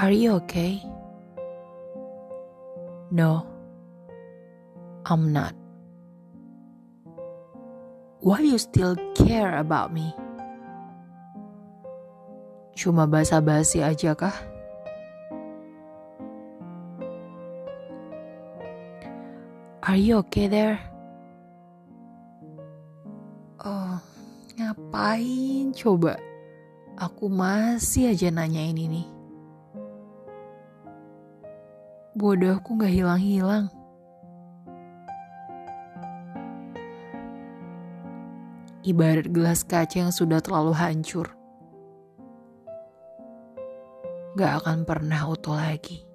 Are you okay? No, I'm not. Why you still care about me? Cuma basa-basi aja kah? Are you okay there? Oh, ngapain coba? Aku masih aja nanyain ini. Bodohku gak hilang-hilang. Ibarat gelas kaca yang sudah terlalu hancur. Gak akan pernah utuh lagi.